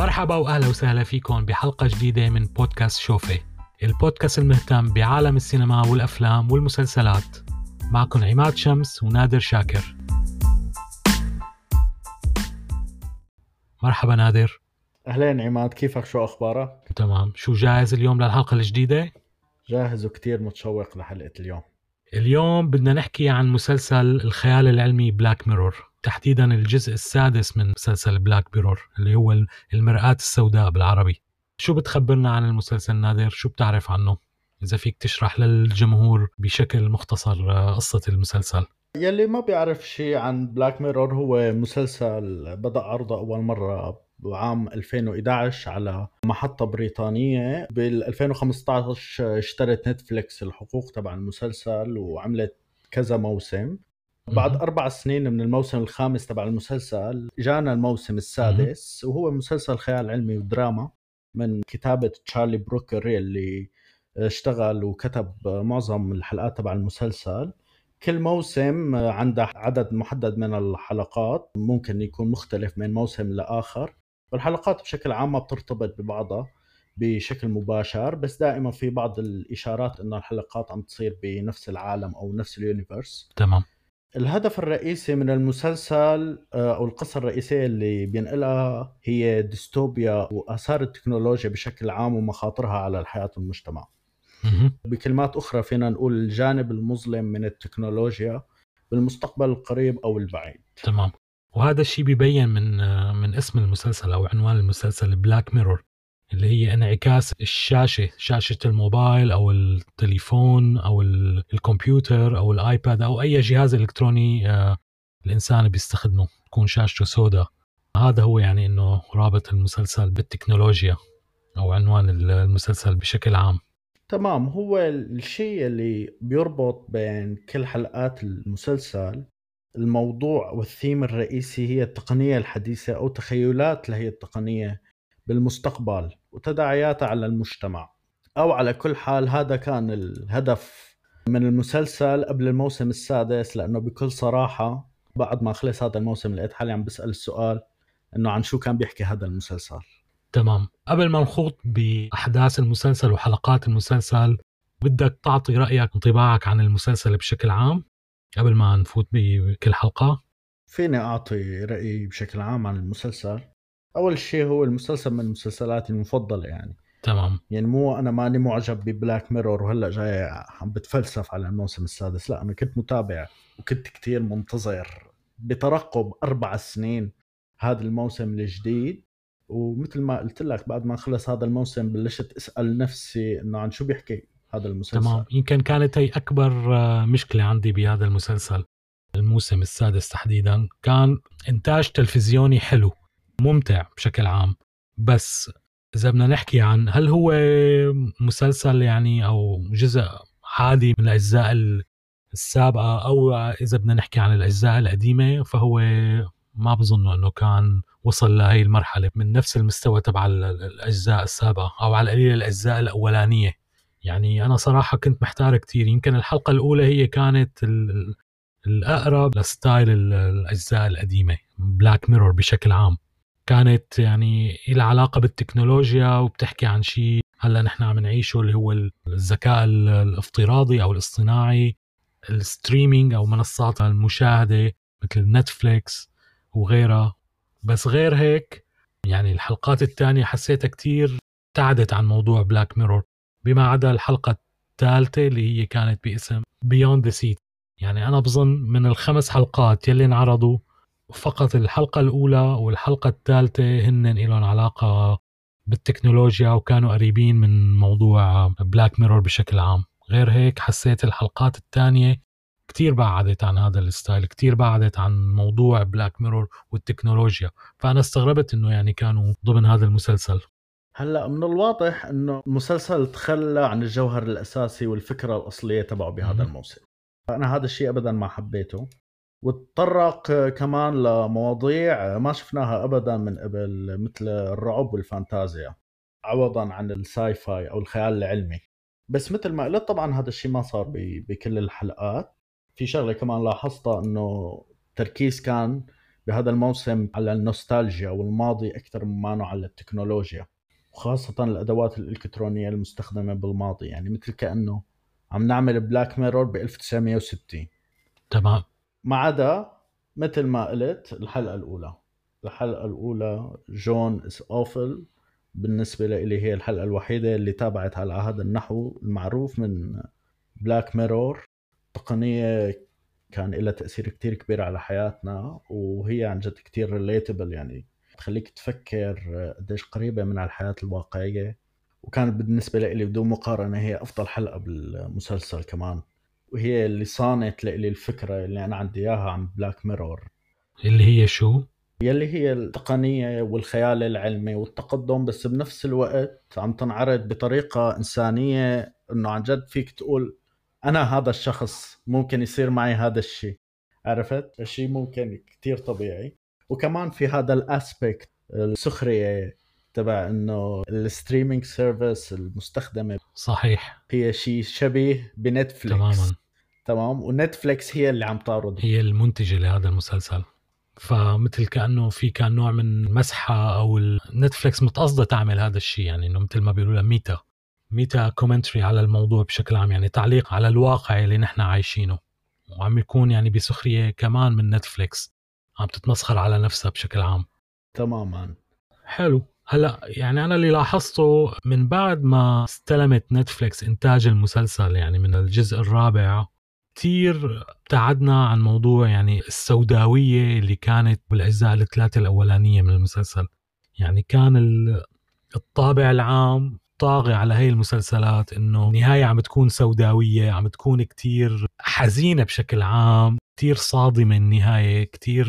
مرحبا وأهلا وسهلا فيكم بحلقة جديدة من بودكاست شوفي البودكاست المهتم بعالم السينما والأفلام والمسلسلات. معكم عماد شمس ونادر شاكر. مرحبا نادر. أهلين عماد كيفك؟ شو أخبارك؟ تمام. شو جاهز اليوم للحلقة الجديدة؟ جاهز وكتير متشوق لحلقة اليوم. اليوم بدنا نحكي عن مسلسل الخيال العلمي Black Mirror تحديدا الجزء السادس من مسلسل Black Mirror اللي هو المرآة السوداء بالعربي. شو بتخبرنا عن المسلسل نادر؟ شو بتعرف عنه؟ إذا فيك تشرح للجمهور بشكل مختصر آه، قصة المسلسل. يلي ما بيعرف شيء عن Black Mirror هو مسلسل بدأ عرضه أول مرة بعام 2011 على محطة بريطانية. بال 2015 اشترت نتفليكس الحقوق تبع المسلسل وعملت كذا موسم. بعد أربع سنين من الموسم الخامس تبع المسلسل جانا الموسم السادس وهو مسلسل خيال علمي ودراما من كتابة تشارلي بروكر اللي اشتغل وكتب معظم الحلقات تبع المسلسل. كل موسم عنده عدد محدد من الحلقات ممكن يكون مختلف من موسم لآخر. والحلقات بشكل عام ما بترتبط ببعضها بشكل مباشر بس دائما في بعض الإشارات أنه الحلقات عم تصير بنفس العالم أو نفس ال universe. تمام. الهدف الرئيسي من المسلسل آه، أو القصة الرئيسية اللي بينقلها هي ديستوبيا وآثار التكنولوجيا بشكل عام ومخاطرها على الحياة والمجتمع. بكلمات أخرى فينا نقول الجانب المظلم من التكنولوجيا بالمستقبل القريب أو البعيد. تمام. وهذا الشيء بيبين من آه، من اسم المسلسل أو عنوان المسلسل Black Mirror اللي هي انعكاس الشاشة شاشة الموبايل أو التليفون أو الكمبيوتر أو الآيباد أو أي جهاز إلكتروني آه، الإنسان بيستخدمه تكون شاشته سوداء. هذا هو يعني أنه رابط المسلسل بالتكنولوجيا أو عنوان المسلسل بشكل عام. تمام هو الشيء اللي بيربط بين كل حلقات المسلسل الموضوع والثيم الرئيسي هي التقنية الحديثة أو تخيلات لهي التقنية بالمستقبل. وتداعياتها على المجتمع. أو على كل حال هذا كان الهدف من المسلسل قبل الموسم السادس لأنه بكل صراحة بعد ما خلص هذا الموسم لقيت حالي عم بسأل السؤال إنه عن شو كان بيحكي هذا المسلسل. تمام. قبل ما نخوض بأحداث المسلسل وحلقات المسلسل بدك تعطي رأيك انطباعك عن المسلسل بشكل عام؟ قبل ما نفوت بكل حلقة. فيني أعطي رأيي بشكل عام عن المسلسل؟ أول شيء هو المسلسل من مسلسلاتي المفضلة يعني. تمام. يعني مو أنا ماني معجب ببلاك ميرور وهلأ جاي عم بتفلسف على الموسم السادس. لا أنا كنت متابع وكنت كتير منتظر بترقب أربع سنين هذا الموسم الجديد. ومثل ما قلت لك بعد ما خلص هذا الموسم بلشت أسأل نفسي إنه عن شو بيحكي هذا المسلسل. تمام. يمكن كانت هي أكبر آه، مشكلة عندي بهذا المسلسل الموسم السادس تحديدا. كان إنتاج تلفزيوني حلو. ممتع بشكل عام. بس إذا بدنا نحكي عن هل هو مسلسل يعني أو جزء عادي من الأجزاء السابقة أو إذا بدنا نحكي عن الأجزاء القديمة فهو ما بظن إنه كان وصل لهي المرحلة من نفس المستوى تبع الأجزاء السابقة أو على القليل الأجزاء الأولانية. يعني أنا صراحة كنت محتار كثير يمكن الحلقة الأولى هي كانت الأقرب ل style الأجزاء القديمة Black Mirror بشكل عام. كانت يعني لها علاقة بالتكنولوجيا وبتحكي عن شيء هلأ نحن عم نعيشه اللي هو الذكاء الافتراضي أو الاصطناعي ال streaming أو منصات المشاهدة مثل نتفليكس وغيرها. بس غير هيك يعني الحلقات الثانية حسيتها كتير ابتعدت عن موضوع Black Mirror بما عدا الحلقة الثالثة اللي هي كانت باسم Beyond the Sea يعني أنا بظن من الخمس حلقات يلي انعرضوا فقط الحلقة الأولى والحلقة الثالثة هن لهم علاقة بالتكنولوجيا وكانوا قريبين من موضوع Black Mirror بشكل عام. غير هيك حسيت الحلقات الثانية كتير بعدت عن هذا ال style كتير بعدت عن موضوع Black Mirror والتكنولوجيا. فأنا استغربت أنه يعني كانوا ضمن هذا المسلسل. هلأ من الواضح إنه المسلسل تخلى عن الجوهر الأساسي والفكرة الأصلية تبعه بهذا الموسم. أنا هذا الشيء ابدا ما حبيته. وتطرق كمان لمواضيع ما شفناها ابدا من قبل مثل الرعب والفانتازيا عوضا عن ال sci-fi أو الخيال العلمي. بس مثل ما قلت طبعا هذا الشيء ما صار بكل الحلقات. في شغلة كمان لاحظتها إنه التركيز كان بهذا الموسم على النوستالجيا والماضي أكثر مما على التكنولوجيا وخاصة الأدوات الإلكترونية المستخدمة بالماضي. يعني مثل كأنه عم نعمل Black Mirror ب 1960 تمام. ما عدا مثل ما قلت الحلقة الأولى. الحلقة الأولى Joan Is Awful بالنسبة لي هي الحلقة الوحيدة اللي تابعت على هذا النحو المعروف من Black Mirror تقنية كان لها تأثير كتير كبير على حياتنا وهي عن جد كتير relatable يعني تخليك تفكر قديش قريبة من الحياة الواقعية. وكانت بالنسبة لي بدون مقارنة هي أفضل حلقة بالمسلسل كمان. وهي اللي صانت لي الفكرة اللي أنا عندي إياها عن Black Mirror اللي هي شو؟ يلي هي التقنية والخيال العلمي والتقدم بس بنفس الوقت عم تنعرض بطريقة إنسانية إنه عن جد فيك تقول أنا هذا الشخص ممكن يصير معي هذا الشيء عرفت؟ الشيء ممكن كتير طبيعي وكمان في هذا ال aspect السخرية تبع إنه ال streaming service المستخدمة صحيح. هي شيء شبيه بنتفليكس. تماما. تمام. ونتفليكس هي اللي عم تعرض. هي المنتجة لهذا المسلسل. فمثل كأنه في كأن نوع من مسحة أو نتفليكس متقصدة تعمل هذا الشيء يعني إنه مثل ما بيقولوا meta. meta commentary على الموضوع بشكل عام يعني تعليق على الواقع اللي نحن عايشينه. وعم يكون يعني بسخرية كمان من نتفليكس. عم تتمسخر على نفسها بشكل عام. تماما. حلو. هلا يعني أنا اللي لاحظته من بعد ما استلمت نتفليكس إنتاج المسلسل يعني من الجزء الرابع كثير ابتعدنا عن موضوع يعني السوداوية اللي كانت بالأجزاء الثلاثة الأولانية من المسلسل. يعني كان الطابع العام طاغي على هي المسلسلات إنه النهايه عم تكون سوداوية عم تكون كتير حزينة بشكل عام كتير صادمة النهاية كتير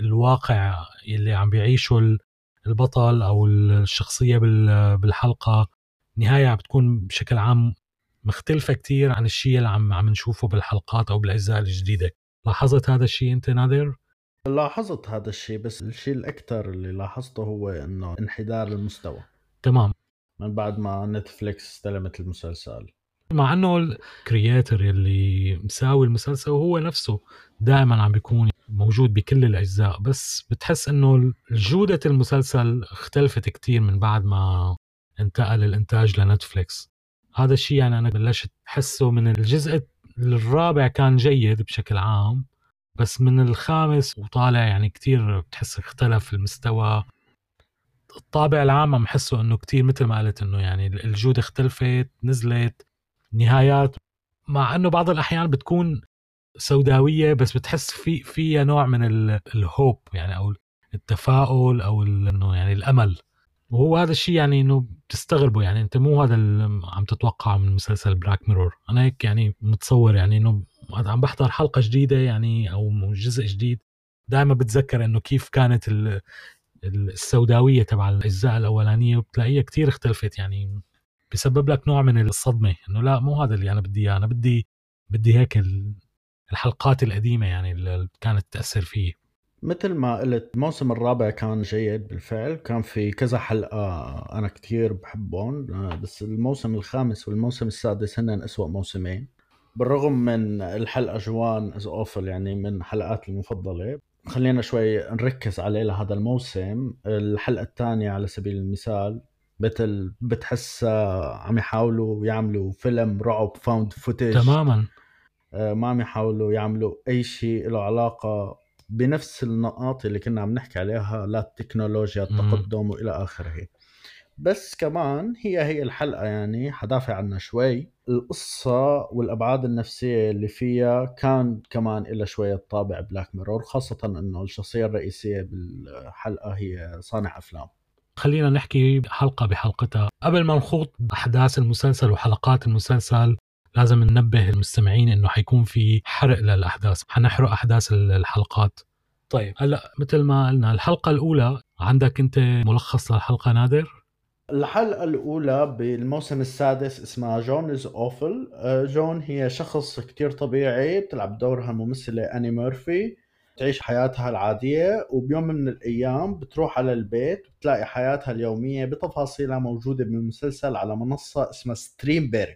الواقع اللي عم بيعيشه البطل أو الشخصية بالحلقة نهاية عم بتكون بشكل عام مختلفة كتير عن الشيء اللي عم عم نشوفه بالحلقات أو بالأجزاء الجديدة. لاحظت هذا الشيء أنت نادر؟ لاحظت هذا الشيء بس الشيء الأكثر اللي لاحظته هو إنه انحدار المستوى. تمام. من بعد ما نتفليكس استلمت المسلسل. مع إنه الكرياتر اللي مساوي المسلسل وهو نفسه دائما عم بيكون موجود بكل الأجزاء بس بتحس إنه جودة المسلسل اختلفت كتير من بعد ما انتقل الإنتاج لنتفليكس. هذا الشيء يعني أنا بلشت أحسه من الجزء الرابع كان جيد بشكل عام بس من الخامس وطالع يعني كتير بتحس اختلف المستوى. الطابع العام عم حسه إنه كتير مثل ما قلت إنه يعني الجودة اختلفت نزلت نهايات. مع إنه بعض الأحيان بتكون سوداوية بس بتحس في فيها نوع من الهوب يعني أو التفاؤل أو إنه يعني الأمل. وهو هذا الشيء يعني إنه بتستغربه يعني أنت مو هذا اللي عم تتوقعه من مسلسل براك ميرور أنا هيك يعني متصور يعني إنه عم بحضر حلقة جديدة يعني أو جزء جديد. دائما بتذكر إنه كيف كانت السوداوية تبع الأجزاء الأولانية وبتلاقيها كثير اختلفت يعني. بسبب لك نوع من الصدمة إنه لا مو هذا اللي أنا بدي إياه أنا بدي بدي هيك الحلقات القديمة يعني اللي كانت تأثر فيه. مثل ما قلت الموسم الرابع كان جيد بالفعل كان في كذا حلقة أنا كتير بحبهم بس الموسم الخامس والموسم السادس هن أسوأ موسمين. بالرغم من الحلقة Joan Is Awful يعني من حلقاتي المفضلة. خلينا شوي نركز عليه لهذا الموسم. الحلقة الثانية على سبيل المثال مثل بتحس عم يحاولوا يعملوا فيلم رعب found footage تماما. آه، ما عم يحاولوا يعملوا أي شيء له علاقة بنفس النقاط اللي كنا عم نحكي عليها لا التكنولوجيا التقدم وإلى آخره. بس كمان هي هي الحلقة يعني حدافع عنها شوي. القصة والأبعاد النفسية اللي فيها كان كمان إلها شوية طابع بلاك ميرور خاصة أنه الشخصية الرئيسية بالحلقة هي صانع أفلام. خلينا نحكي حلقة بحلقتها. قبل ما نخوض أحداث المسلسل وحلقات المسلسل لازم ننبه المستمعين إنه حيكون في حرق للأحداث. حنحرق أحداث الحلقات. طيب هلأ مثل ما قلنا الحلقة الأولى عندك أنت ملخص للحلقة نادر؟ الحلقة الأولى بالموسم السادس اسمها Joan Is Awful جون هي شخص كتير طبيعي بتلعب دورها الممثلة أني ميرفي تعيش حياتها العادية وبيوم من الأيام بتروح على البيت بتلاقي حياتها اليومية بتفاصيلها موجودة بمسلسل على منصة اسمها ستريمبيرج.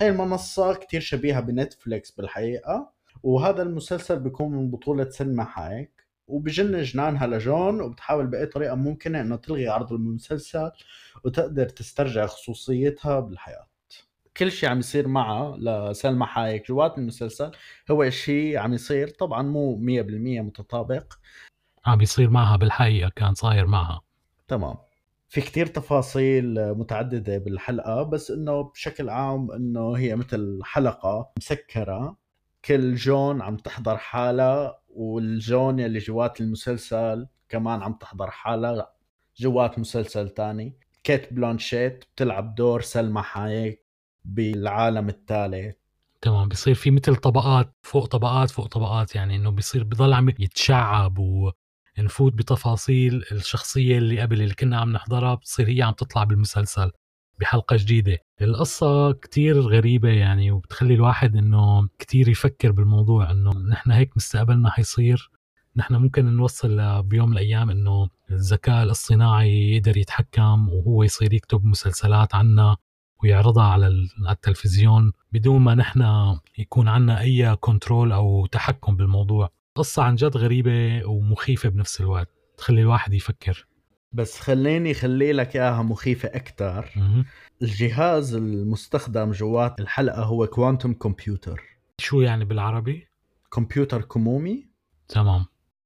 هاي المنصة كتير شبيهة بنتفليكس بالحقيقة وهذا المسلسل بيكون من بطولة سلمى حايك وبجن جنانها لجون وبتحاول بأي طريقة ممكنة إنه تلغي عرض المسلسل وتقدر تسترجع خصوصيتها بالحياة. كل شيء عم يصير معها لسلمى حايك. جوات المسلسل هو شيء عم يصير طبعا مو 100% متطابق. عم يصير معها بالحقيقة كان صاير معها. تمام. في كتير تفاصيل متعددة بالحلقة بس إنه بشكل عام إنه هي مثل حلقة مسكرة. كل جون عم تحضر حالها والجون اللي جوات المسلسل كمان عم تحضر حالها. جوات مسلسل تاني. كيت بلانشيت بتلعب دور سلمى حايك. بالعالم الثالث تمام بيصير في مثل طبقات فوق طبقات فوق طبقات يعني إنه بيصير بضل عم يتشعب ونفوت بتفاصيل الشخصية اللي قبل اللي كنا عم نحضرها بتصير هي عم تطلع بالمسلسل بحلقة جديدة. القصة كتير غريبة يعني وبتخلي الواحد إنه كتير يفكر بالموضوع إنه نحن هيك مستقبلنا حيصير. نحن ممكن نوصل بيوم من الأيام إنه الذكاء الاصطناعي يقدر يتحكم وهو يصير يكتب مسلسلات عنا. ويعرضها على التلفزيون بدون ما نحن يكون عنا أي كنترول أو تحكم بالموضوع. قصة عن جد غريبة ومخيفة بنفس الوقت تخلي الواحد يفكر. بس خليني أخلي لك إياها مخيفة أكثر الجهاز المستخدم جوات الحلقة هو quantum computer شو يعني بالعربي؟ كمبيوتر كمومي. تمام.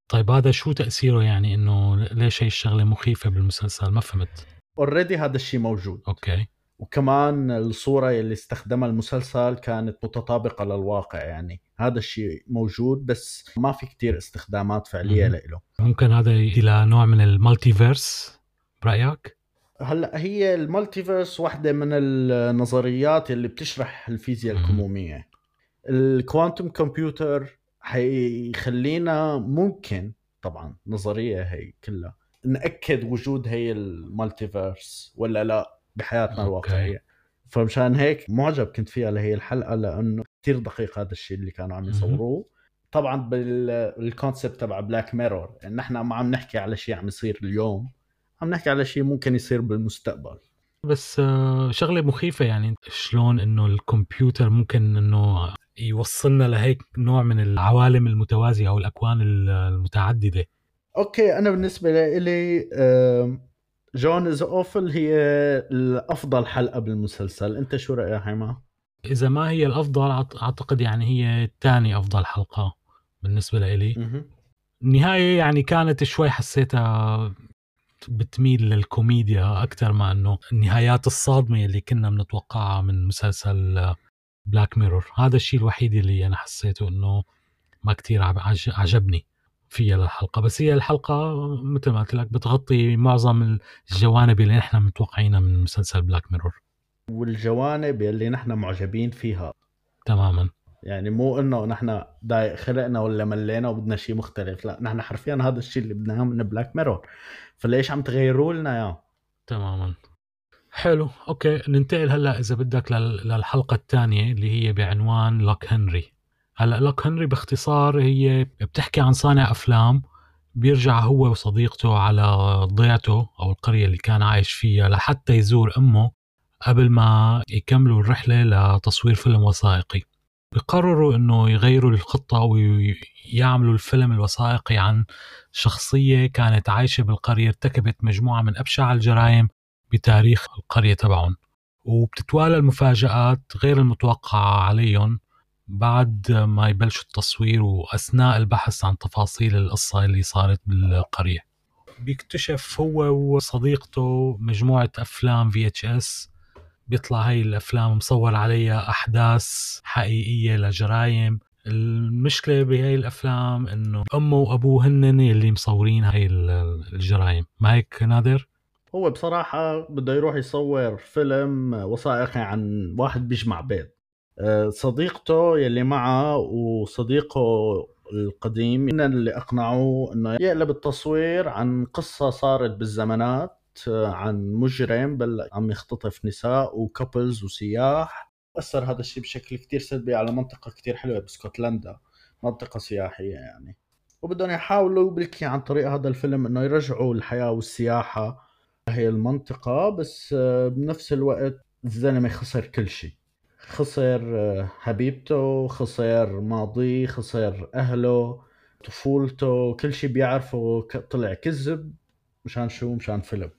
طيب هذا شو تأثيره يعني إنه ليش هي الشغلة مخيفة بالمسلسل؟ ما فهمت. already هذا الشيء موجود. okay. وكمان الصورة اللي استخدمها المسلسل كانت متطابقة للواقع يعني هذا الشيء موجود بس ما في كتير استخدامات فعلية له ممكن هذا إلى نوع من ال multiverse برأيك؟ هلأ هي ال multiverse واحدة من النظريات اللي بتشرح الفيزياء الكمومية. ال quantum computer حيخلينا ممكن طبعا نظرية هي كلها نأكد وجود هي ال multiverse ولا لا. بحياتنا الواقعيه فمشان هيك معجب كنت فيها لهي الحلقة لأنه كثير دقيق هذا الشيء اللي كانوا عم يصوروه. طبعا بال concept تبع بلاك ميرور يعني نحن ما عم نحكي على شيء عم يصير اليوم عم نحكي على شيء ممكن يصير بالمستقبل. بس آه، شغلة مخيفة يعني شلون إنه الكمبيوتر ممكن إنه يوصلنا لهيك نوع من العوالم المتوازية أو الأكوان المتعددة؟ okay أنا بالنسبة لي Joan Is Awful هي الأفضل حلقة بالمسلسل. أنت شو رأيك هيما إذا ما هي الأفضل أعتقد يعني هي ثاني أفضل حلقة بالنسبة لي النهايه يعني كانت شوي حسيتها بتميل للكوميديا أكثر ما إنه النهايات الصادمة اللي كنا بنتوقعها من مسلسل بلاك ميرور هذا الشيء الوحيد اللي أنا حسيته إنه ما كتير عجبني. فيها للحلقه بس هي الحلقة مثل ما قلت لك بتغطي معظم الجوانب اللي نحن متوقعينها من مسلسل بلاك ميرور والجوانب اللي نحن معجبين فيها. تماما. يعني مو إنه نحن ضاق خلقنا ولا ملينا وبدنا شيء مختلف لا نحن حرفيا هذا الشيء اللي بدنا إياه من بلاك ميرور فليش عم تغيروا لنا إياه؟ تماما. حلو okay ننتقل هلأ إذا بدك للحلقة الثانية اللي هي بعنوان لوك هنري هلا لوك هنري باختصار هي بتحكي عن صانع أفلام بيرجع هو وصديقته على ضيعته أو القرية اللي كان عايش فيها لحتى يزور أمه قبل ما يكملوا الرحلة لتصوير فيلم وثائقي. بقرروا إنه يغيروا الخطة ويعملوا الفيلم الوثائقي عن شخصية كانت عايشة بالقرية ارتكبت مجموعة من أبشع الجرائم بتاريخ القرية تبعهم. وبتتوالى المفاجآت غير المتوقعة عليهم. بعد ما يبلش التصوير وأثناء البحث عن تفاصيل القصة اللي صارت بالقرية. بيكتشف هو وصديقته مجموعة أفلام VHS بيطلع هاي الأفلام مصور عليها أحداث حقيقية لجرائم. المشكلة بهاي الأفلام إنه أمه وأبوه هن اللي مصورين هاي الجرائم. ما هيك نادر؟ هو بصراحة بده يروح يصور فيلم وثائقي عن واحد بيجمع بيض. صديقته يلي معه وصديقه القديم من اللي أقنعوه إنه يقلب التصوير عن قصة صارت بالزمانات عن مجرم بل عم يختطف نساء وكابلز وسياح. أثر هذا الشيء بشكل كتير سلبي على منطقة كتير حلوة باسكتلندا منطقة سياحية يعني. وبدهم يحاولوا بلكي عن طريق هذا الفيلم إنه يرجعوا الحياة والسياحة هي المنطقة بس آه، بنفس الوقت الزلمة خسر كل شيء خسر آه، حبيبته خسر ماضيه خسر أهله طفولته كل شيء بيعرفه طلع كذب مشان شو؟ مشان فيلم.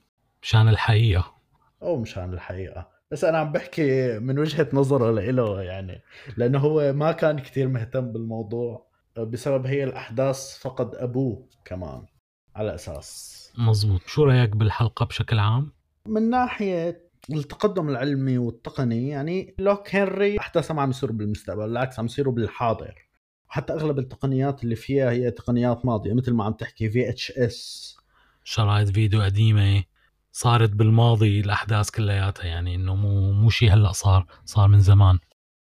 مشان الحقيقة. أو مشان الحقيقة. بس أنا عم بحكي من وجهة نظره لإله يعني لأنه هو ما كان كتير مهتم بالموضوع بسبب هي الأحداث فقد أبوه كمان على أساس. مزبوط شو رأيك بالحلقة بشكل عام؟ من ناحية التقدم العلمي والتقني يعني Loch Henry احداثها ما عم يصير بالمستقبل بالعكس عم يصيروا بالحاضر. حتى أغلب التقنيات اللي فيها هي تقنيات ماضية مثل ما عم تحكي VHS شرايط فيديو قديمة صارت بالماضي الأحداث كلياتها يعني إنه مو مو شيء هلأ صار صار من زمان.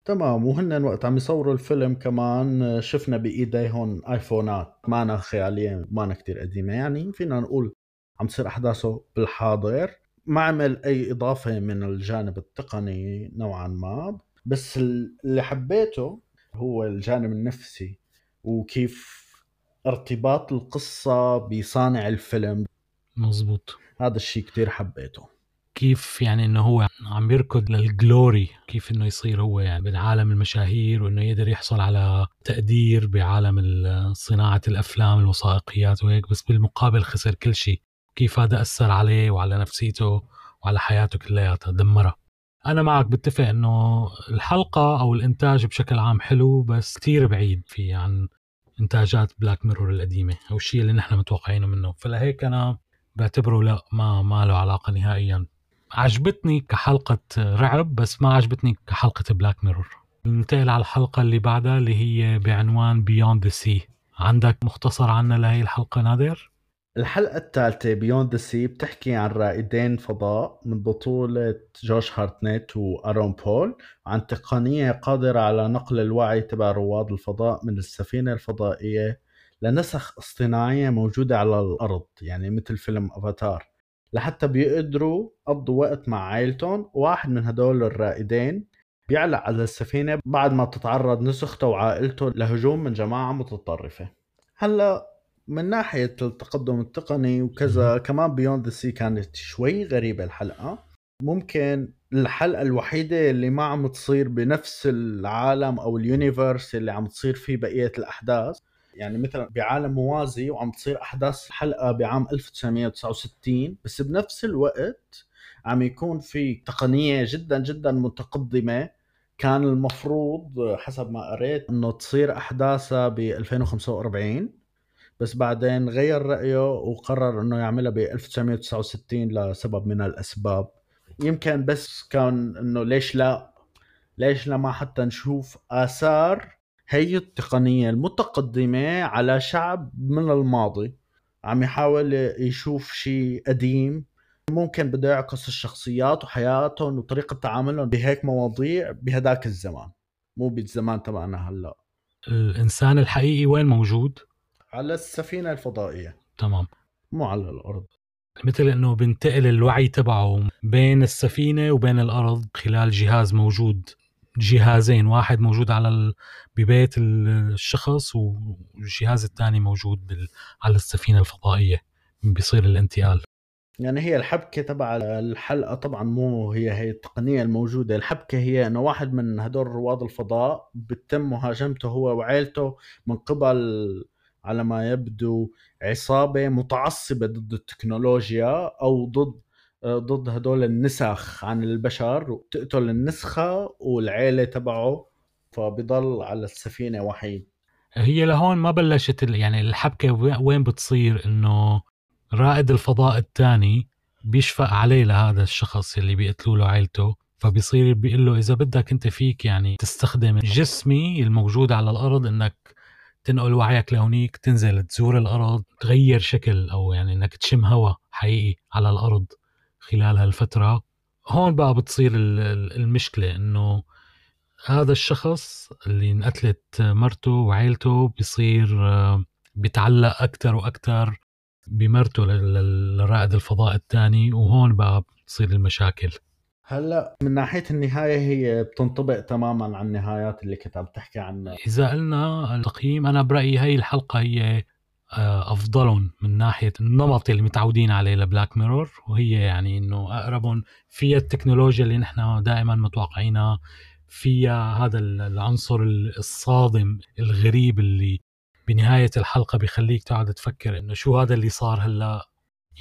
تمام وهن وقت عم يصوروا الفيلم كمان شفنا بايديهم آيفونات مانا خيالية مانا كتير قديمة يعني فينا نقول عم تصير أحداثه بالحاضر. ما عمل أي إضافة من الجانب التقني نوعا ما بس اللي حبيته هو الجانب النفسي وكيف ارتباط القصة بصانع الفيلم. مزبوط هذا الشيء كتير حبيته. كيف يعني إنه هو عم يركض للجلوري كيف إنه يصير هو يعني بعالم المشاهير وإنه يقدر يحصل على تقدير بعالم صناعة الأفلام الوثائقيات وهيك بس بالمقابل خسر كل شيء. كيف هذا أثر عليه وعلى نفسيته وعلى حياته كلياتها. دمرها. أنا معك بتفق إنه الحلقة أو الإنتاج بشكل عام حلو بس كثير بعيد في عن إنتاجات بلاك ميرور القديمة أو الشيء اللي نحن متوقعينه منه. فلهيك أنا بعتبره لا ما ما له علاقة نهائيا. عجبتني كحلقة رعب بس ما عجبتني كحلقة بلاك ميرور ننتقل على الحلقة اللي بعدها اللي هي بعنوان Beyond the Sea عندك مختصر عنها لهي الحلقة نادر؟ الحلقة الثالثة Beyond the Sea بتحكي عن رائدين فضاء من بطولة جوش هارتنيت وأرون بول عن تقنية قادرة على نقل الوعي تبع رواد الفضاء من السفينة الفضائية لنسخ اصطناعية موجودة على الأرض يعني مثل فيلم أفاتار لحتى بيقدروا يقضوا وقت مع عائلتهم واحد من هدول الرائدين بيعلق على السفينة بعد ما تتعرض نسخته وعائلته لهجوم من جماعة متطرفة. هلأ من ناحية التقدم التقني وكذا كمان Beyond the Sea كانت شوي غريبة الحلقة. ممكن الحلقة الوحيدة اللي ما عم تصير بنفس العالم أو ال universe اللي عم تصير فيه بقية الأحداث. يعني مثلا بعالم موازي وعم تصير أحداث الحلقة بعام 1969 بس بنفس الوقت عم يكون في تقنية جدا جدا متقدمة. كان المفروض حسب ما قريت إنه تصير أحداثها ب 2045 بس بعدين غير رأيه وقرر إنه يعملها ب 1969 لسبب من الأسباب. يمكن بس كان إنه ليش لا؟ ليش لا ما حتى نشوف آثار هي التقنية المتقدمة على شعب من الماضي. عم يحاول يشوف شيء قديم. ممكن بده يعكس الشخصيات وحياتهم وطريقة تعاملهم بهيك مواضيع بهداك الزمان. مو بالزمان تبعنا هلأ. الإنسان الحقيقي وين موجود؟ على السفينة الفضائية. تمام. مو على الأرض. مثل إنه بنتقل الوعي تبعه بين السفينة وبين الأرض خلال جهاز موجود جهازين واحد موجود على ال... ببيت الشخص والجهاز الثاني موجود بال... على السفينة الفضائية. بيصير الانتقال. يعني هي الحبكة تبع الحلقة طبعا مو هي هي التقنية الموجودة. الحبكة هي إنه واحد من هدول رواد الفضاء بتم مهاجمته هو وعائلته من قبل على ما يبدو عصابة متعصبة ضد التكنولوجيا أو ضد ضد هدول النسخ عن البشر وتقتل النسخة والعيلة تبعه فبضل على السفينة وحيد. هي لهون ما بلشت يعني الحبكة وين بتصير إنه رائد الفضاء الثاني بيشفق عليه لهذا الشخص اللي بيقتلوا له عائلته فبيصير بيقول له إذا بدك أنت فيك يعني تستخدم جسمي الموجود على الأرض إنك تنقل وعيك لهونيك تنزل تزور الأرض تغير شكل أو يعني إنك تشم هواء حقيقي على الأرض خلال هالفترة. هون بقى بتصير المشكلة إنه هذا الشخص اللي انقتلت مرته وعائلته بيصير بيتعلق أكثر وأكثر بمرته لرائد الفضاء الثاني وهون بقى بتصير المشاكل. هلا من ناحية النهاية هي بتنطبق تماما عن النهايات اللي كنت عم تحكي عنها إذا قلنا التقييم أنا برأيي هي الحلقة هي آه، أفضلهم من ناحية النمط اللي متعودين عليه لبلاك ميرور وهي يعني إنه أقربهم فيها التكنولوجيا اللي نحن دائما متوقعينها فيها هذا العنصر الصادم الغريب اللي بنهاية الحلقة بيخليك تقعد تفكر إنه شو هذا اللي صار هلأ.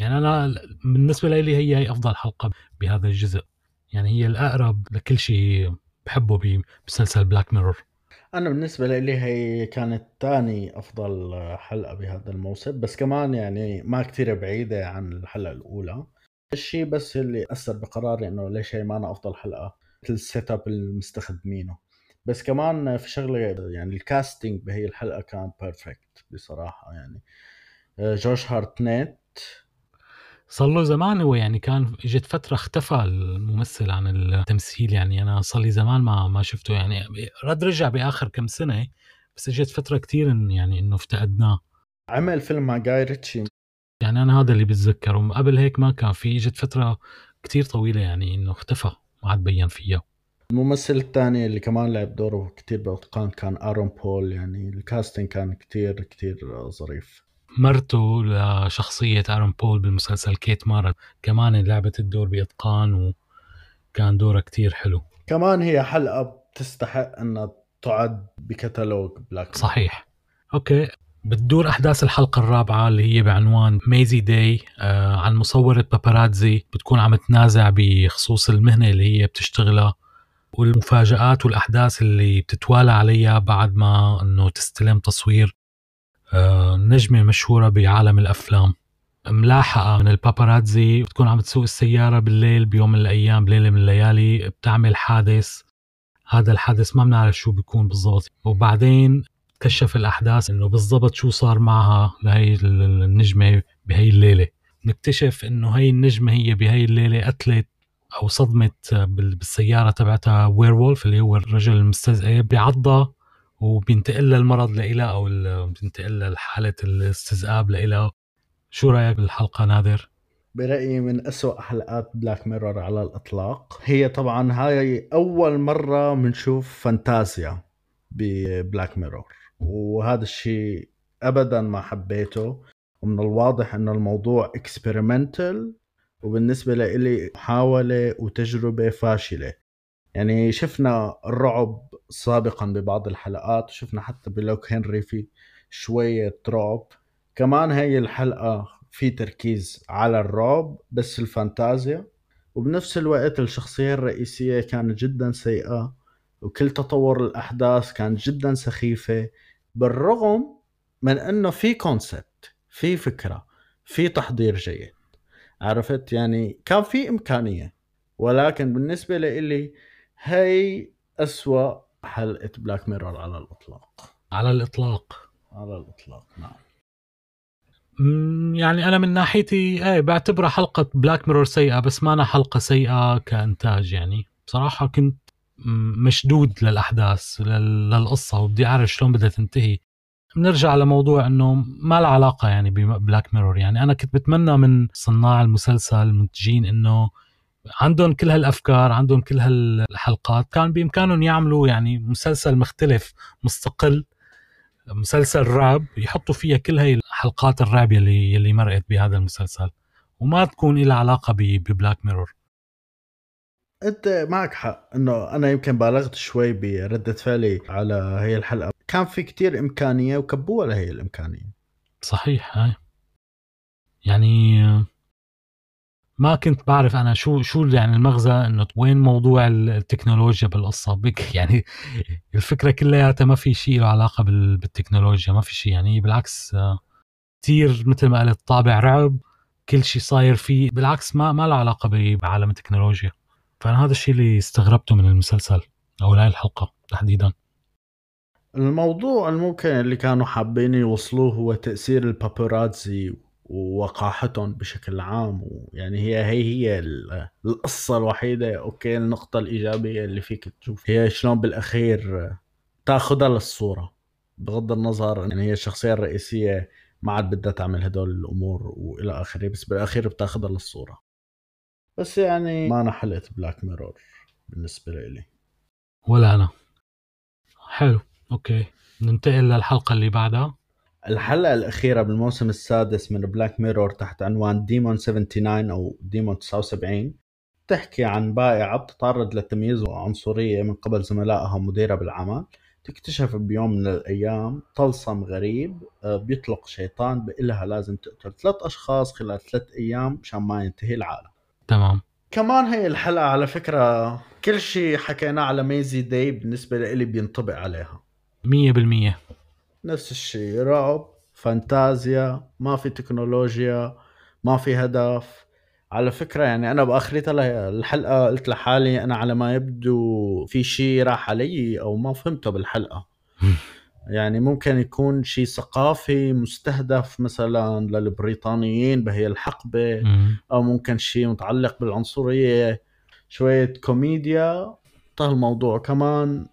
يعني أنا بالنسبة لي هي أفضل حلقة بهذا الجزء. يعني هي الأقرب لكل شيء بحبه بمسلسل بلاك ميرور أنا بالنسبة لي هي كانت ثاني أفضل حلقة بهذا الموسم بس كمان يعني ما كتير بعيدة عن الحلقة الأولى. الشيء بس اللي أثر بقراري إنه ليش هي ما أفضل حلقة مثل ال setup المستخدمينه بس كمان في شغلة يعني ال casting بهي الحلقة كان perfect بصراحة يعني. جوش هارتنيت صار له زمان هو يعني كان إجت فترة اختفى الممثل عن التمثيل يعني أنا صار لي زمان ما ما شفته يعني رد رجع بآخر كم سنة بس إجت فترة كثير يعني إنه افتقدناه. عمل فيلم مع جاي ريتشي. يعني أنا هذا اللي بتذكره. قبل هيك ما كان في إجت فترة كثير طويلة يعني إنه اختفى ما عاد بين فيها. الممثل الثاني اللي كمان لعب دوره كتير بأتقان كان أرون بول يعني ال casting كان كتير كتير ظريف. مرته لشخصية آرون بول بالمسلسل كيت مارا. كمان لعبت الدور بإتقان وكان دورها كتير حلو. كمان هي حلقة بتستحق إنها تعد بكتالوج بلاك صحيح. okay. بتدور أحداث الحلقة الرابعة اللي هي بعنوان Mazey Day آه عن مصورة باباراتزي. بتكون عم تنازع بخصوص المهنة اللي هي بتشتغلها والمفاجآت والأحداث اللي بتتوالى عليها بعد ما أنه تستلم تصوير نجمة مشهورة بعالم الأفلام. ملاحقة من الباباراتزي بتكون عم تسوق السيارة بالليل بيوم من الأيام بليلة من الليالي بتعمل حادث. هذا الحادث ما بنعرف شو بيكون بالضبط. وبعدين تكشف الأحداث إنه بالضبط شو صار معها لهي النجمة بهي الليلة. نكتشف إنه هي النجمة هي بهي الليلة قتلت أو صدمت بالسيارة تبعتها werewolf اللي هو الرجل المستذئب. بيعضها وبينتقل المرض لإلها أو بينتقل حاله الاستذئاب لإلها شو رأيك بالحلقة نادر؟ برأيي من أسوأ حلقات بلاك ميرور على الإطلاق. هي طبعا هاي أول مرة بنشوف فانتازيا ببلاك ميرور وهذا الشيء أبدا ما حبيته. ومن الواضح أنه الموضوع experimental وبالنسبة لإلي محاولة وتجربة فاشلة. يعني شفنا الرعب سابقا ببعض الحلقات وشفنا حتى ب Loch Henry في شوية رعب. كمان هي الحلقة في تركيز على الرعب بس الفانتازيا. وبنفس الوقت الشخصية الرئيسية كانت جدا سيئة وكل تطور الأحداث كانت جدا سخيفة. بالرغم من أنه في concept في فكرة في تحضير جيد. عرفت؟ يعني كان في إمكانية. ولكن بالنسبة لي هي أسوأ حلقة بلاك ميرور على الإطلاق. على الإطلاق. على الإطلاق نعم. يعني أنا من ناحيتي إيه بعتبرها حلقة بلاك ميرور سيئة بس مانا حلقة سيئة كإنتاج يعني. بصراحة كنت مشدود للأحداث للقصة وبدي أعرف شلون بدها تنتهي. بنرجع لموضوع إنه ما له علاقة يعني ببلاك ميرور يعني أنا كنت بتمنى من صناع المسلسل المنتجين إنه عندهم كل هالأفكار عندهم كل هالحلقات. كان بإمكانهم يعملوا يعني مسلسل مختلف مستقل مسلسل رعب يحطوا فيها كل هاي الحلقات الرعب يلي يلي مرقت بهذا المسلسل. وما تكون لها علاقة ببلاك ميرور. أنت معك حق إنه أنا يمكن بالغت شوي برده فعلي على هي الحلقة. كان في كتير إمكانية وكبوها لهي الإمكانية. صحيح هاي. يعني ما كنت بعرف أنا شو شو يعني المغزى إنه وين موضوع التكنولوجيا بالقصة؟ بك يعني الفكرة كلياتها ما في شيء له علاقة بالتكنولوجيا ما في شيء. يعني بالعكس كثير مثل ما قلت طابع رعب كل شيء صاير فيه. بالعكس ما ما له علاقة بعالم التكنولوجيا. فأنا هذا الشيء اللي استغربته من المسلسل أو هاي الحلقة تحديدا. الموضوع الممكن اللي كانوا حابين يوصلوه هو تأثير البابوراتزي ووقاحتهم بشكل عام ويعني هي هي هي القصة الوحيدة. أوكي النقطة الإيجابية اللي فيك تشوف هي شلون بالأخير تاخذها للصورة بغض النظر يعني هي الشخصية الرئيسية ما عاد بدها تعمل هدول الأمور وإلى آخره بس بالأخير بتاخذها للصورة. بس يعني مانا حلقة بلاك ميرور بالنسبة لي ولا أنا. حلو okay. ننتقل للحلقة اللي بعدها. الحلقة الأخيرة بالموسم السادس من بلاك ميرور تحت عنوان Demon 79 أو Demon 79 تحكي عن بائعة بتتعرض للتمييز وعنصرية من قبل زملائها ومديرها بالعمل تكتشف بيوم من الأيام طلسم غريب آه، بيطلق شيطان بإلها لازم تقتل ثلاث أشخاص خلال ثلاث أيام مشان ما ينتهي العالم. تمام. كمان هي الحلقة على فكرة كل شيء حكيناه على ميزي داي بالنسبة لإلي بينطبق عليها. مية بالمية. نفس الشيء رعب فانتازيا ما في تكنولوجيا ما في هدف. على فكرة يعني أنا بآخرتها الحلقة قلت لحالي أنا على ما يبدو في شيء راح علي أو ما فهمته بالحلقة. يعني ممكن يكون شيء ثقافي مستهدف مثلا للبريطانيين بهي الحقبة. أو ممكن شيء متعلق بالعنصرية. شوية كوميديا طه الموضوع. كمان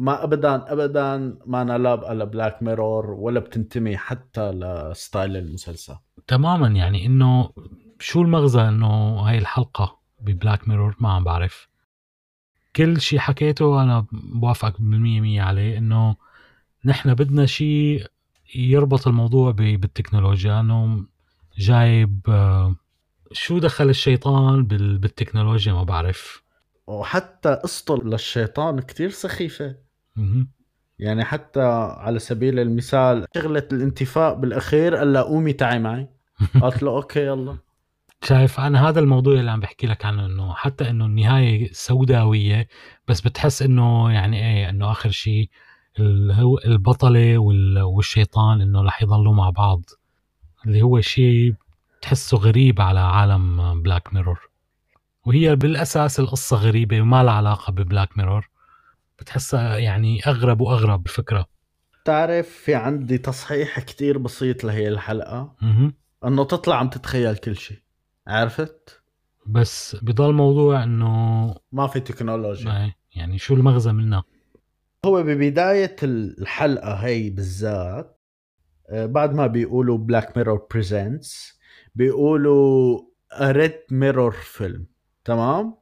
ما ابدا ابدا ما إنها لابقة ل Black Mirror ولا بتنتمي حتى ل style المسلسل. تماما يعني إنه شو المغزى إنه هاي الحلقة ب Black Mirror ما عم بعرف. كل شيء حكيته أنا بوافقك بالمية مية عليه إنه نحن بدنا شيء يربط الموضوع بالتكنولوجيا إنه جايب آه، شو دخل الشيطان بال- بالتكنولوجيا؟ ما بعرف. وحتى قصته للشيطان كتير سخيفة. يعني حتى على سبيل المثال شغلة الانتفاء بالأخير قال لها قومي تعي معي. قالت له أوكي يلا. شايف أنا هذا الموضوع اللي عم بحكي لك عنه إنه حتى إنه النهاية سوداوية بس بتحس إنه يعني إيه إنه آخر شيء البطلة وال- والشيطان إنه رح يضلوا مع بعض. اللي هو شيء تحسه غريب على عالم Black Mirror وهي بالأساس القصة غريبة وما لها علاقة ب Black Mirror بتحسها يعني أغرب وأغرب بفكره تعرف في عندي تصحيح كتير بسيط لهي الحلقة. مهم. إنه تطلع عم تتخيل كل شيء عرفت؟ بس بضل موضوع إنه ما في تكنولوجيا. يعني شو المغزى منها؟ هو ببداية الحلقة هي بالذات آه، بعد ما بيقولوا Black Mirror presents بيقولوا Red Mirror film تمام؟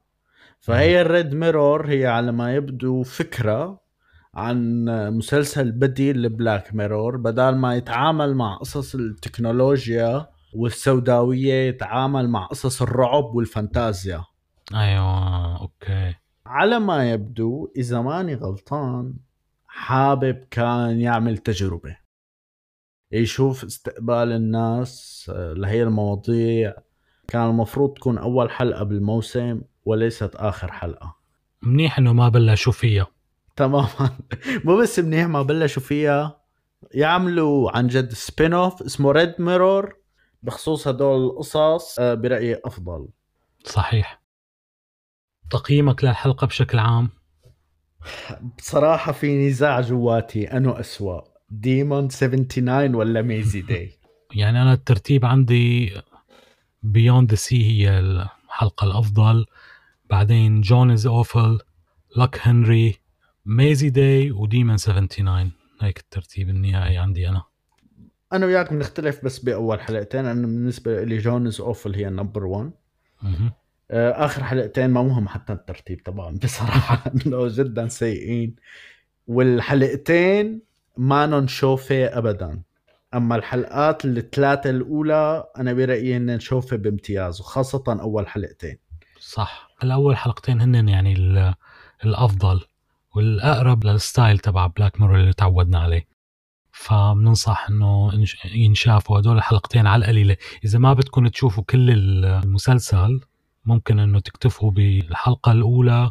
فهي ال Red Mirror هي على ما يبدو فكرة عن مسلسل بديل ل Black Mirror. بدل ما يتعامل مع قصص التكنولوجيا والسوداوية يتعامل مع قصص الرعب والفانتازيا. أيوه أوكي. على ما يبدو إذا ماني غلطان حابب كان يعمل تجربة. يشوف استقبال الناس آه، لهي المواضيع. كان المفروض تكون أول حلقة بالموسم. وليست آخر حلقة. منيح إنه ما بلشوا فيها. تماما. مو بس منيح ما بلشوا فيها يعملوا عن جد spin-off اسمه Red Mirror بخصوص هدول القصص آه، برأيي أفضل. صحيح. تقييمك للحلقة بشكل عام؟ بصراحة في نزاع جواتي أنو أسوأ Demon 79 ولا Mazey Day يعني أنا الترتيب عندي Beyond the Sea هي الحلقة الأفضل. بعدين Joan Is Awful Loch Henry Mazey Day و Demon 79 هيك الترتيب النهائي عندي أنا. أنا وياك بنختلف بس بأول حلقتين. أنا بالنسبة لي Joan Is Awful هي number 1 مهم. آه، آخر حلقتين ما مهم حتى الترتيب طبعا بصراحة. انه جدا سيئين. والحلقتين ما ينشافوا ابدا. أما الحلقات الثلاثة الأولى أنا برأيي ينشافوا بامتياز وخاصة أول حلقتين. صح. الأول حلقتين هن يعني ال- الأفضل والأقرب لل style تبع Black Mirror اللي تعودنا عليه. فبننصح إنه ينشافوا هدول الحلقتين على القليلة. إذا ما بدكم تشوفوا كل المسلسل ممكن إنه تكتفوا بالحلقة الأولى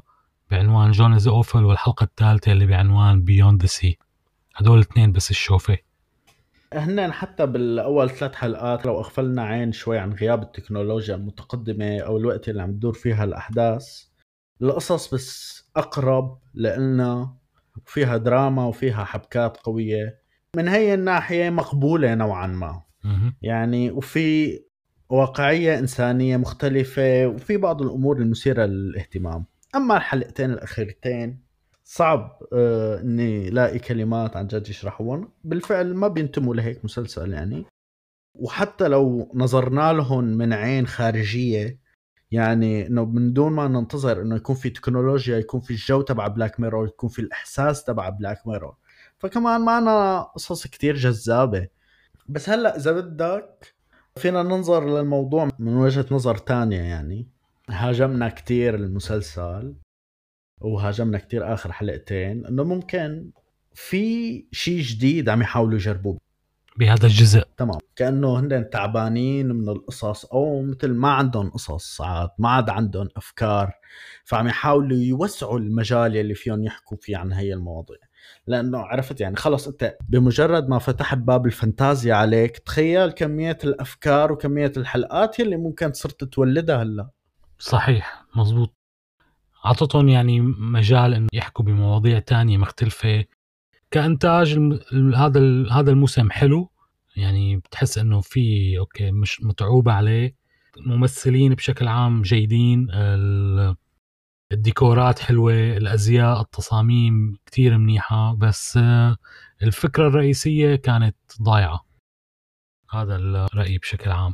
بعنوان Joan Is Awful والحلقة الثالثة اللي بعنوان Beyond the Sea هدول الاثنين بس الشوفة. هن حتى بالأول ثلاث حلقات لو أغفلنا عين شوي عن غياب التكنولوجيا المتقدمة أو الوقت اللي عم تدور فيها الأحداث. القصص بس أقرب لنا وفيها دراما وفيها حبكات قوية. من هي الناحية مقبولة نوعا ما. يعني وفي واقعية إنسانية مختلفة وفي بعض الأمور المثيرة للاهتمام. أما الحلقتين الأخيرتين صعب آه إني لاقي كلمات عن جد يشرحون. بالفعل ما بينتموا لهيك مسلسل يعني. وحتى لو نظرنا لهم من عين خارجية يعني إنه من دون ما ننتظر إنه يكون في تكنولوجيا يكون في الجو تبع Black Mirror يكون في الإحساس تبع Black Mirror فكمان معنا قصص كتير جذابة. بس هلأ إذا بدك فينا ننظر للموضوع من وجهة نظر تانية يعني. هاجمنا كتير المسلسل. وهاجمنا كتير آخر حلقتين إنه ممكن في شيء جديد عم يحاولوا يجربوه. بهذا الجزء. تمام. كأنه هن تعبانين من القصص أو مثل ما عندهم قصص ساعات ما عاد عندهم أفكار فعم يحاولوا يوسعوا المجال اللي فيهم يحكوا فيه عن هي المواضيع. لأنه عرفت يعني خلص أنت بمجرد ما فتحت باب الفانتازيا عليك تخيل كمية الأفكار وكمية الحلقات يلي ممكن صرت تولدها هلا. صحيح مزبوط. عطتهم يعني مجال إنه يحكوا بمواضيع تانية مختلفة. كانتاج. هذا. هذا الموسم حلو. يعني بتحس إنه في أوكي مش متعوب عليه. ممثلين بشكل عام جيدين. ال... الديكورات حلوة. الأزياء التصاميم كتير منيحة. بس الفكرة الرئيسية كانت ضايعة. هذا الرأي بشكل عام.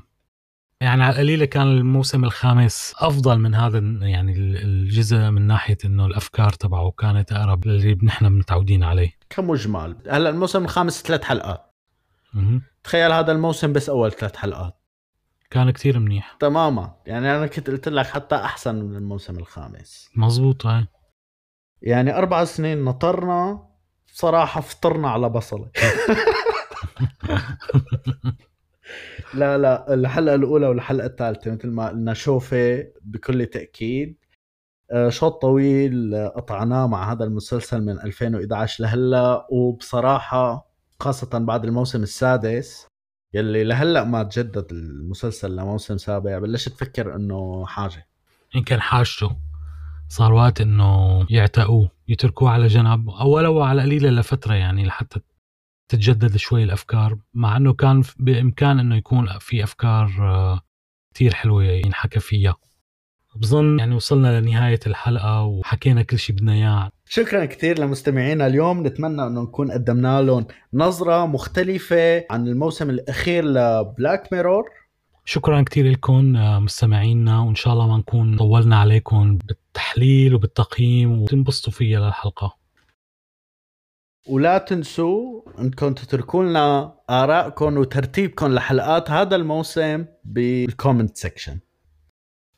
يعني على القليلة كان الموسم الخامس أفضل من هذا يعني الجزء من ناحية إنه الأفكار تبعه كانت أقرب للي نحن متعودين عليه. كمجمل. هلأ الموسم الخامس ثلاث حلقات. تخيل هذا الموسم بس أول ثلاث حلقات. كان كتير منيح. تماما. يعني أنا كنت قلت لك حتى أحسن من الموسم الخامس. مزبوط هاي يعني أربع سنين نطرنا صراحة فطرنا على بصلة. لا لا الحلقة الأولى والحلقة الثالثة مثل ما قلنا شوفه بكل تأكيد. آه، شوط طويل قطعناه مع هذا المسلسل من 2011 لهلأ وبصراحة خاصة بعد الموسم السادس يلي لهلأ ما تجدد المسلسل لموسم سابع. بلشت تفكر إنه حاجة. يمكن حاجته صار وقت إنه يعتقوه يتركوه على جنب أو ولو على قليله لفتره يعني لحتى تتجدد شوي الأفكار مع إنه كان بإمكان إنه يكون في أفكار آه، كثير حلوة ينحكى فيها. بظن يعني وصلنا لنهاية الحلقة وحكينا كل شيء بدنا إياه. شكرا كثير لمستمعينا اليوم. نتمنى إنه نكون قدمنا لهم نظرة مختلفة عن الموسم الأخير ل Black Mirror. شكرا كثير لكم آه، مستمعينا وإن شاء الله ما نكون طولنا عليكم بالتحليل وبالتقييم وتنبسطوا فيها للحلقة. ولا تنسوا انكم تتركوا لنا آرائكم وترتيبكم لحلقات هذا الموسم بال comment section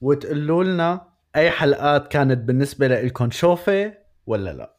وتقولوا لنا أي حلقات كانت بالنسبة لكم شوفة ولا لا.